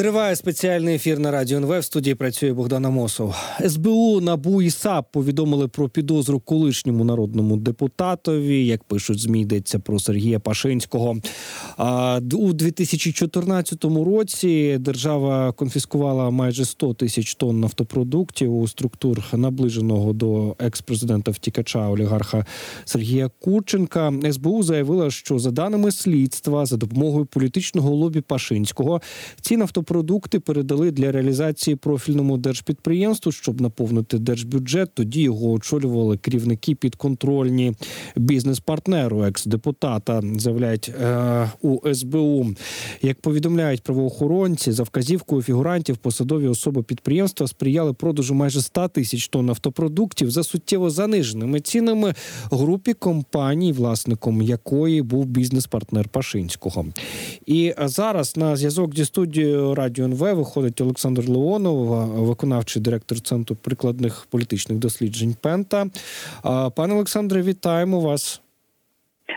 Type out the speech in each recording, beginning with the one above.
Триває спеціальний ефір на радіо НВ. В студії працює Богдан Амосов. СБУ, НАБУ і САП повідомили про підозру колишньому народному депутатові. Як пишуть змі, йдеться про Сергія Пашинського. А у 2014 році держава конфіскувала майже 100 тисяч тонн нафтопродуктів у структур наближеного до екс-президента втікача олігарха Сергія Курченка. СБУ заявила, що за даними слідства, за допомогою політичного лобі Пашинського, ці нафтопродукти передали для реалізації профільному держпідприємству, щоб наповнити держбюджет. Тоді його очолювали керівники підконтрольні бізнес-партнеру, екс-депутата, заявляють е, у СБУ. Як повідомляють правоохоронці, за вказівкою фігурантів посадові особи підприємства сприяли продажу майже 100 тисяч тонн нафтопродуктів за суттєво заниженими цінами групі компаній, власником якої був бізнес-партнер Пашинського. І зараз на зв'язок зі студією Радіо НВ виходить Олександр Леонов, виконавчий директор центру прикладних політичних досліджень Пента. Пане Олександре, вітаємо вас.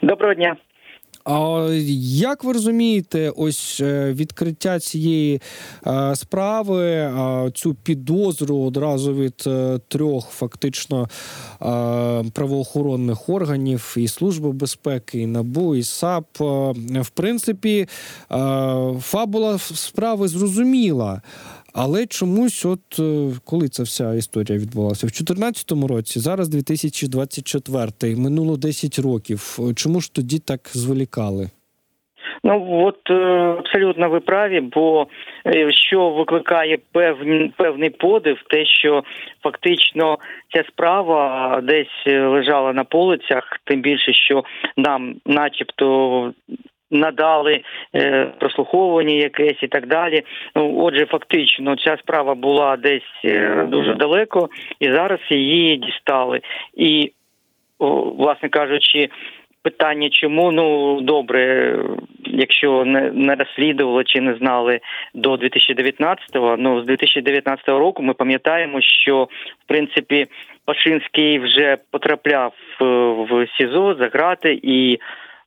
Доброго дня. А як ви розумієте, ось е, відкриття цієї е, справи, е, цю підозру одразу від трьох фактично правоохоронних органів і Служби безпеки, і НАБУ, і САП, в принципі, фабула справи зрозуміла. Але чомусь, от е, коли ця вся історія відбулася? В 2014 році, зараз 2024, минуло 10 років. Чому ж тоді так зволікали? Ну от е, абсолютно ви праві, бо е, що викликає певний, певний подив, те, що фактично ця справа десь лежала на полицях, тим більше, що нам, начебто, надали е, прослуховування якесь і так далі. Ну, отже, фактично, ця справа була десь е, дуже далеко, і зараз її дістали. І, власне кажучи, питання, чому ну добре, якщо не, не розслідували чи не знали до 2019-го, ну з 2019 року ми пам'ятаємо, що в принципі Пашинський вже потрапляв е, в СІЗО за грати і.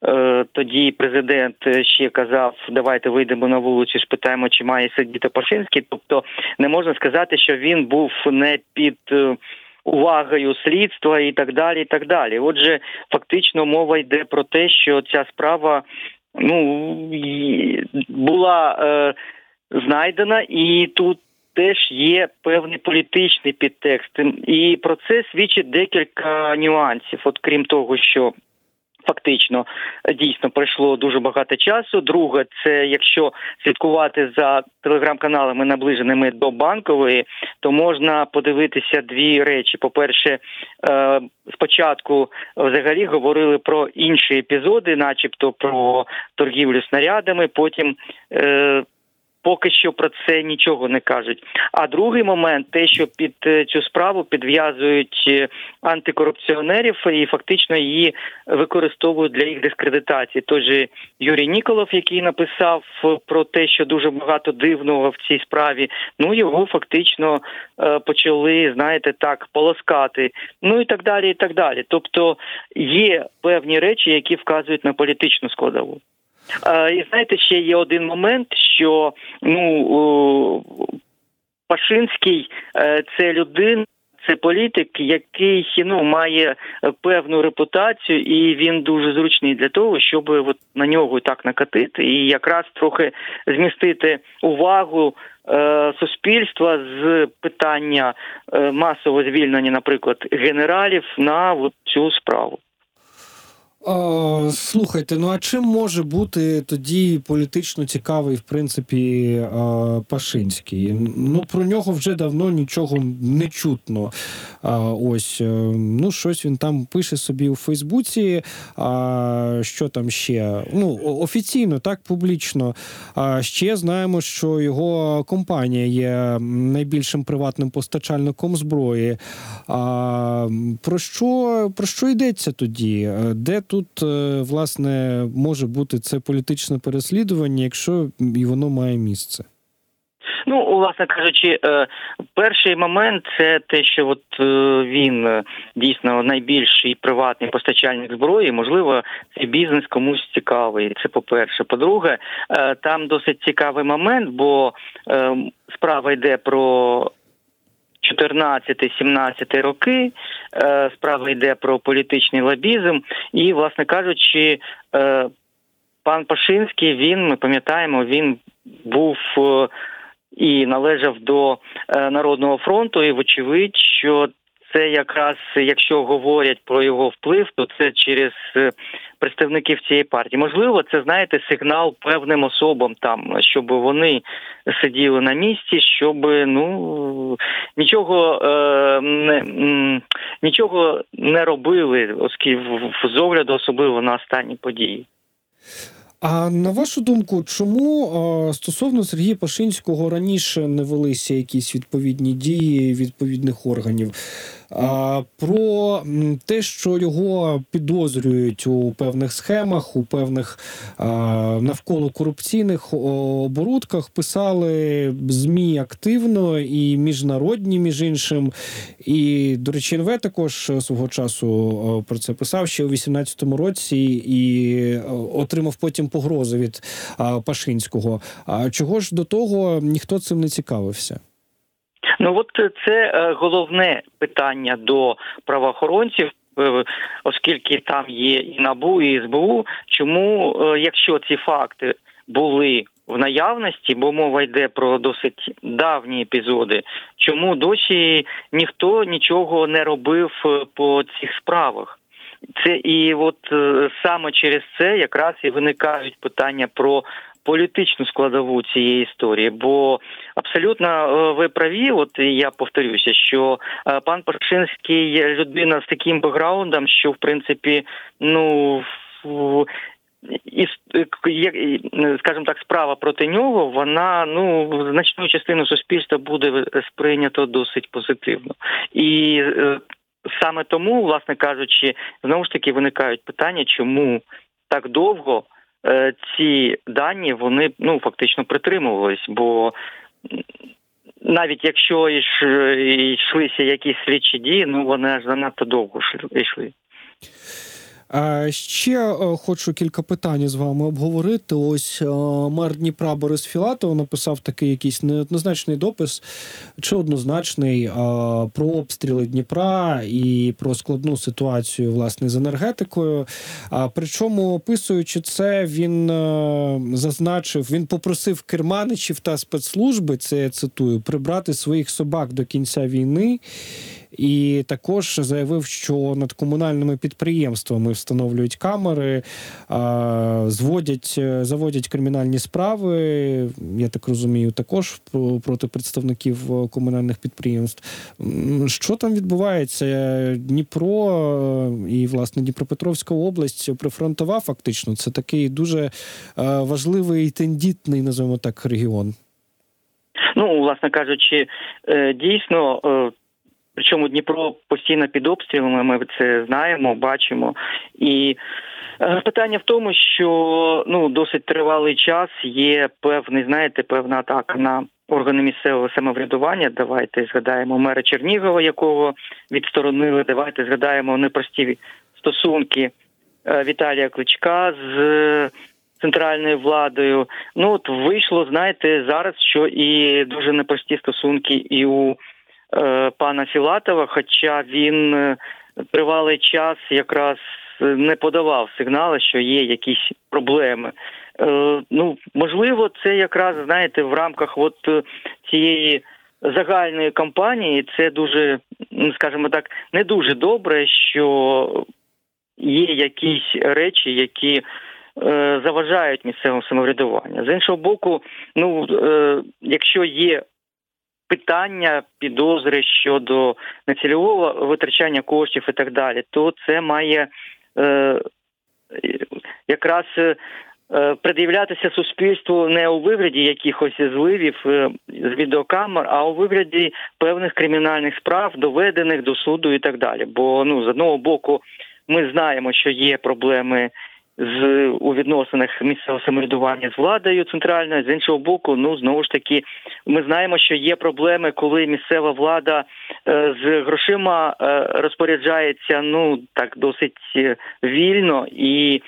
Е, тоді президент ще казав, давайте вийдемо на вулицю, спитаємо, чи має сидіти Пашинський. Тобто не можна сказати, що він був не під е, увагою слідства і так далі. і так далі. Отже, фактично мова йде про те, що ця справа ну була е, знайдена, і тут теж є певний політичний підтекст, і про це свідчить декілька нюансів. От крім того, що Фактично дійсно пройшло дуже багато часу. Друге, це якщо слідкувати за телеграм-каналами, наближеними до банкової, то можна подивитися дві речі. По перше, е, спочатку взагалі говорили про інші епізоди, начебто про торгівлю снарядами. Потім е, поки що про це нічого не кажуть. А другий момент, те, що під е, цю справу підв'язують е, антикорупціонерів і фактично її використовують для їх дискредитації. Той же Юрій Ніколов, який написав про те, що дуже багато дивного в цій справі, ну його фактично е, почали, знаєте, так полоскати. Ну і так далі, і так далі. Тобто є певні речі, які вказують на політичну складову. І знаєте, ще є один момент, що ну Пашинський е, це людина. Це політик, який ну має певну репутацію, і він дуже зручний для того, щоб от на нього так накатити, і якраз трохи змістити увагу е, суспільства з питання е, масового звільнення, наприклад, генералів на от цю справу. Слухайте, ну а чим може бути тоді політично цікавий, в принципі, Пашинський? Ну про нього вже давно нічого не чутно. Ось е, ну щось він там пише собі у Фейсбуці. А що там ще? Ну офіційно, так публічно. А ще знаємо, що його компанія є найбільшим приватним постачальником зброї. А про що про що йдеться тоді? Де тут? Тут е, власне може бути це політичне переслідування, якщо і воно має місце? Ну, власне кажучи, е, перший момент це те, що от е, він дійсно найбільший приватний постачальник зброї. Можливо, цей бізнес комусь цікавий. Це по перше. По-друге, там досить цікавий момент, бо справа йде про. 14-17 роки справа йде про політичний лобізм, і, власне кажучи, пан Пашинський він ми пам'ятаємо, він був і належав до е, народного фронту. І вочевидь, що це якраз якщо говорять про його вплив, то це через е, представників цієї партії. Можливо, це знаєте сигнал певним особам там, щоб вони сиділи на місці, щоб ну нічого е, не нічого не робили, оскільки з огляду особливо на останні події. А на вашу думку, чому стосовно Сергія Пашинського раніше не велися якісь відповідні дії відповідних органів? Про те, що його підозрюють у певних схемах, у певних навколо корупційних оборудках, писали змі активно і міжнародні, між іншим. І, до речі, НВ також свого часу про це писав ще у 18-му році і отримав потім погрози від Пашинського. А чого ж до того ніхто цим не цікавився? Ну от це е, головне питання до правоохоронців. Е, оскільки там є і набу, і СБУ, чому, е, якщо ці факти були в наявності, бо мова йде про досить давні епізоди, чому досі ніхто нічого не робив по цих справах? Це і от саме через це якраз і виникають питання про політичну складову цієї історії, бо абсолютно е, ви праві. От я повторюся, що е, пан Пашинський людина з таким бекграундом, що в принципі, ну і скажімо так, справа проти нього, вона ну значну частину суспільства буде сприйнято досить позитивно і. Саме тому, власне кажучи, знову ж таки виникають питання, чому так довго Е, ці дані вони ну фактично притримувались, бо навіть якщо йшлися якісь слідчі дії, ну вони аж занадто довго йшли. Ще е, хочу кілька питань з вами обговорити. Ось е, мер Дніпра Борис Філатов написав такий якийсь неоднозначний допис, чи однозначний про обстріли Дніпра і про складну ситуацію власне з енергетикою. Причому, описуючи це, він е, зазначив, він попросив керманичів та спецслужби, це я цитую, прибрати своїх собак до кінця війни. І також заявив, що над комунальними підприємствами встановлюють камери, зводять, заводять кримінальні справи. Я так розумію, також проти представників комунальних підприємств. Що там відбувається? Дніпро і власне Дніпропетровська область прифронтова, фактично, це такий дуже важливий тендітний, називаємо так, регіон. Ну, власне кажучи, е, дійсно е, Причому Дніпро постійно під обстрілами. Ми це знаємо, бачимо. І е, питання в тому, що ну досить тривалий час є певний, знаєте, певна атака на органи місцевого самоврядування. Давайте згадаємо мера Чернігова, якого відсторонили. Давайте згадаємо непрості стосунки е, Віталія Кличка з. Е, центральною владою, ну от вийшло, знаєте, зараз що і дуже непрості стосунки і у пана Філатова, хоча він е, тривалий час якраз не подавав сигнали, що є якісь проблеми. Е, ну можливо, це якраз знаєте в рамках от цієї загальної кампанії. Це дуже, скажімо так, не дуже добре, що є якісь речі, які заважають місцевому самоврядуванню. З іншого боку, ну якщо є питання підозри щодо нецільового витрачання коштів і так далі, то це має е, якраз е, пред'являтися суспільству не у вигляді якихось зливів е, з відеокамер, а у вигляді певних кримінальних справ, доведених до суду і так далі. Бо ну з одного боку ми знаємо, що є проблеми з у відносинах місцевого самоврядування з владою центральною. З іншого боку, ну знову ж таки, ми знаємо, що є проблеми, коли місцева влада е, з грошима е, розпоряджається ну так досить е, вільно і.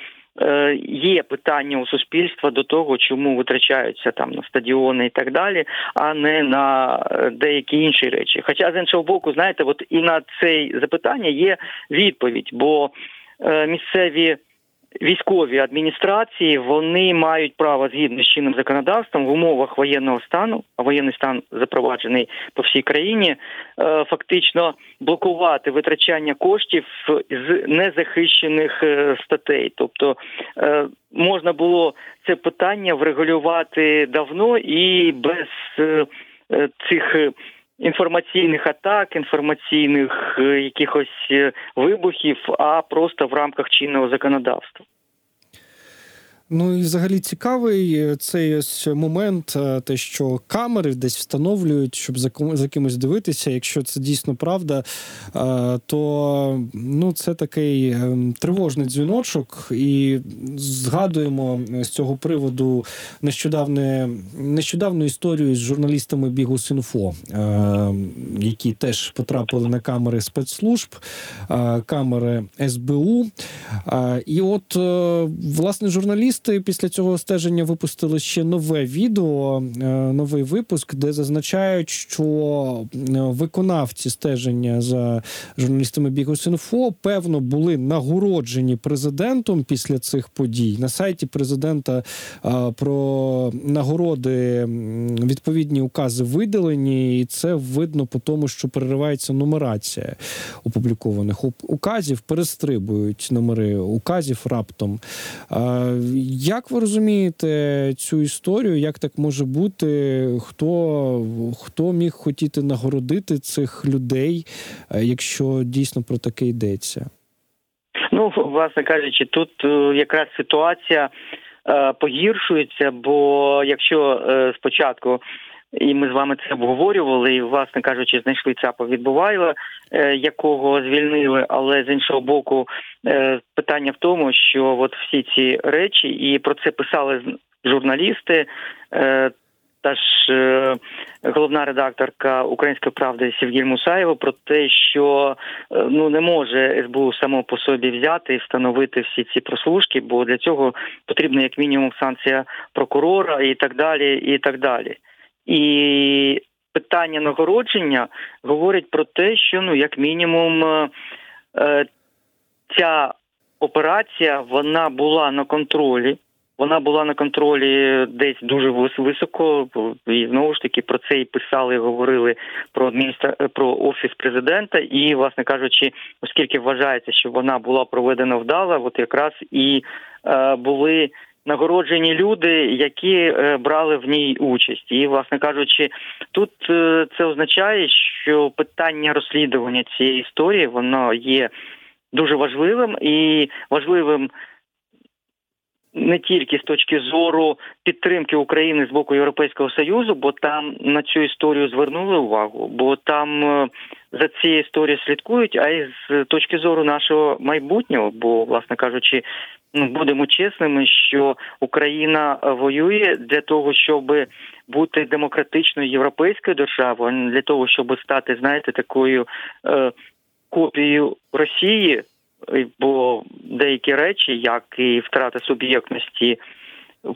Є питання у суспільства до того, чому витрачаються там на стадіони і так далі, а не на деякі інші речі. Хоча з іншого боку, знаєте, от і на це запитання є відповідь, бо місцеві військові адміністрації вони мають право згідно з чинним законодавством в умовах воєнного стану, а воєнний стан запроваджений по всій країні, е, фактично блокувати витрачання коштів з незахищених е, статей. Тобто е, можна було це питання врегулювати давно і без цих. Інформаційних атак, інформаційних е, якихось е, вибухів, а просто в рамках чинного законодавства. Ну і взагалі цікавий е, цей ось момент, е, те, що камери десь встановлюють, щоб за за кимось дивитися. Якщо це дійсно правда, е, то ну це такий е, тривожний дзвіночок. І згадуємо з цього приводу нещодавне нещодавну історію з журналістами Бігус.Інфо, е, які теж потрапили на камери спецслужб, камери СБУ. І от власне журналісти після цього стеження випустили ще нове відео, е, новий випуск, де зазначають, що е, виконавці стеження за журналістами Бігус.Інфо певно були нагороджені президентом після цих подій. На сайті президента е, про нагороди відповідні укази видалені, і це видно по тому, що переривається нумерація опублікованих указів, перестрибують номери указів раптом. Як ви розумієте цю історію? Як так може бути? Хто, хто міг хотіти нагородити цих людей, е, якщо дійсно про таке йдеться? Ну, власне кажучи, тут е, якраз ситуація е, погіршується, бо якщо спочатку. І ми з вами це обговорювали, і, власне кажучи, знайшли ЦАПа відбувайла, е, якого звільнили. Але з іншого боку, е, питання в тому, що от всі ці речі, і про це писали журналісти, е, та ж головна редакторка Української правди Сергій Мусаєва про те, що ну не може СБУ само по собі взяти і встановити всі ці прослушки, бо для цього потрібна як мінімум санкція прокурора і так далі, і так далі. І питання нагородження говорить про те, що ну як мінімум е, е, ця операція вона була на контролі. Вона була на контролі десь дуже вис- високо, і знову ж таки про це і писали, і говорили про адміністра... про офіс президента. І, власне кажучи, оскільки вважається, що вона була проведена вдало, от якраз і е, були нагороджені люди, які е, брали в ній участь. І, власне кажучи, тут е, це означає, що питання розслідування цієї історії воно є дуже важливим і важливим не тільки з точки зору підтримки України з боку Європейського союзу, бо там на цю історію звернули увагу, бо там е, за цією історією слідкують, а й з точки зору нашого майбутнього, бо, власне кажучи, ну будемо чесними, що Україна воює для того, щоб бути демократичною європейською державою, а не для того, щоб стати, знаєте, такою е, копією Росії. Бо деякі речі, як і втрата суб'єктності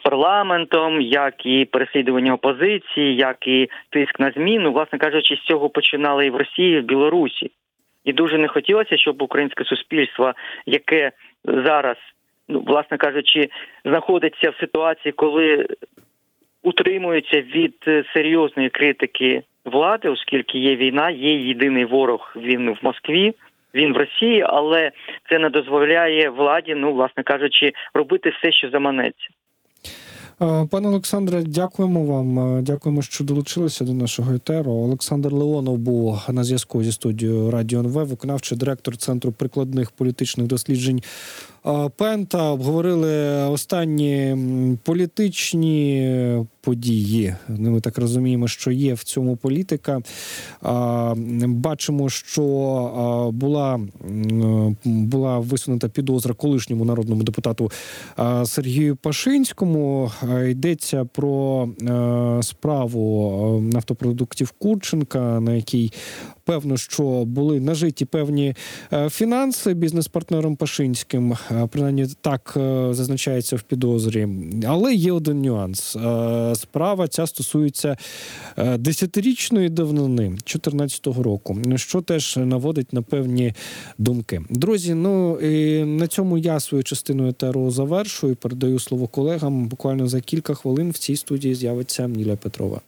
парламентом, як і переслідування опозиції, як і тиск на зміну, власне кажучи, з цього починали і в Росії, і в Білорусі. І дуже не хотілося, щоб українське суспільство, яке зараз, ну власне кажучи, знаходиться в ситуації, коли утримується від е, серйозної критики влади, оскільки є війна, є єдиний ворог. Він в Москві, він в Росії, але це не дозволяє владі, ну власне кажучи, робити все, що заманеться. Е, Пане Олександре, дякуємо вам. Е, Дякуємо, що долучилися до нашого етеру. Олександр Леонов був на зв'язку зі студією Радіо НВ, виконавчий директор Центру прикладних політичних досліджень Пента, обговорили останні політичні події. Ну, Ми так розуміємо, що є в цьому політика. Бачимо, що була, була висунута підозра колишньому народному депутату Сергію Пашинському. Йдеться про е, справу нафтопродуктів Курченка, на якій певно, що були нажиті певні е, фінанси бізнес-партнером Пашинським. Е, Принаймні так е, зазначається в підозрі. Але є один нюанс. Справа ця стосується десятирічної давнини 2014 року, що теж наводить на певні думки. Друзі, ну і на цьому я свою частину етеру завершую. Передаю слово колегам. Буквально за кілька хвилин в цій студії з'явиться Ніля Петрова.